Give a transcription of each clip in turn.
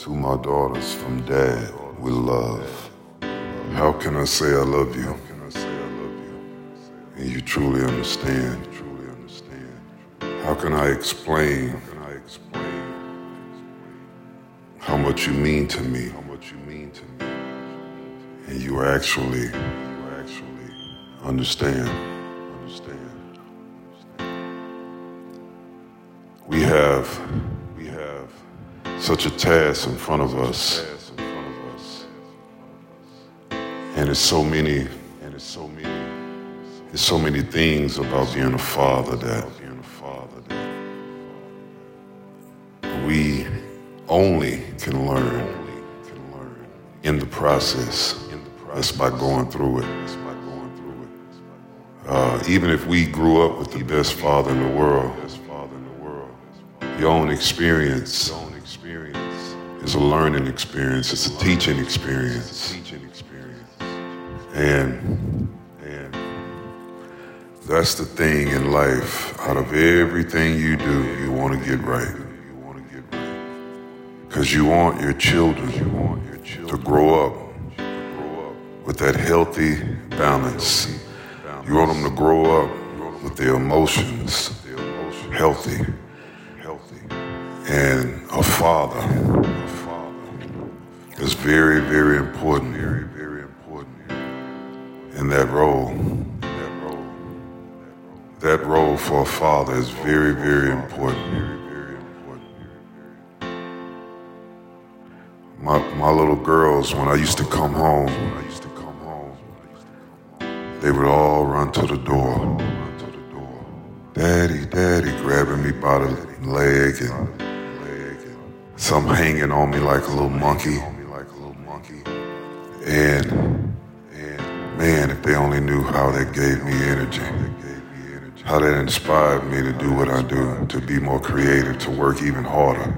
To my daughters from dad with love. How can I say I love you? And you truly understand. How can I explain how much you mean to me? And you actually understand. Understand. We have such a task in front of us. And it's so many and it's so many there's so many things about being a father that we only can learn in the process. That's by going through it. Uh, even if we grew up with the best father in the world, your own experience is a learning experience. It's a teaching experience. And and that's the thing in life. Out of everything you do, you want to get right. Because you want your children to grow up with that healthy balance. You want them to grow up with their emotions healthy. healthy. And a father A father is very, very important Very, very important in that role. That role for a father is very, very important. My, my little girls, when I used to come home, they would all run to the door. Daddy, daddy, grabbing me by the leg and some hanging on me like a little monkey. And, and man, if they only knew how that gave me energy, how that inspired me to do what I do, to be more creative, to work even harder.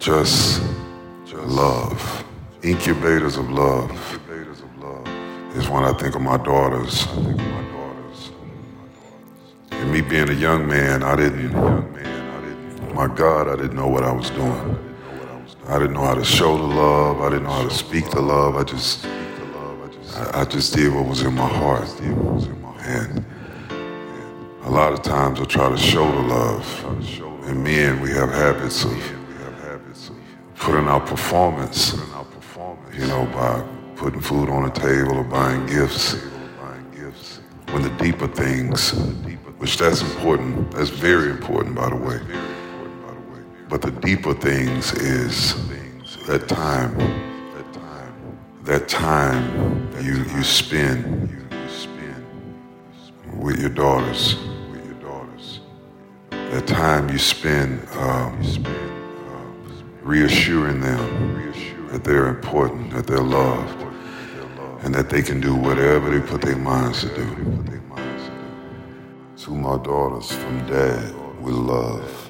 Just love, incubators of love is when I think of my daughters. And me being a young man, I didn't, my God, I didn't know what I was doing. I didn't know how to show the love. I didn't know how to speak the love. I just, I, I just did what was in my heart. And a lot of times I try to show the love. And men, we have habits of putting out performance, you know, by putting food on the table or buying gifts. When the deeper things, which that's important, that's very important, by the way. But the deeper things is that time, that time That time that you you spend with your daughters, that time you spend um, reassuring them that they're important, that they're loved, and that they can do whatever they put their minds to do. To my daughters from dad with love.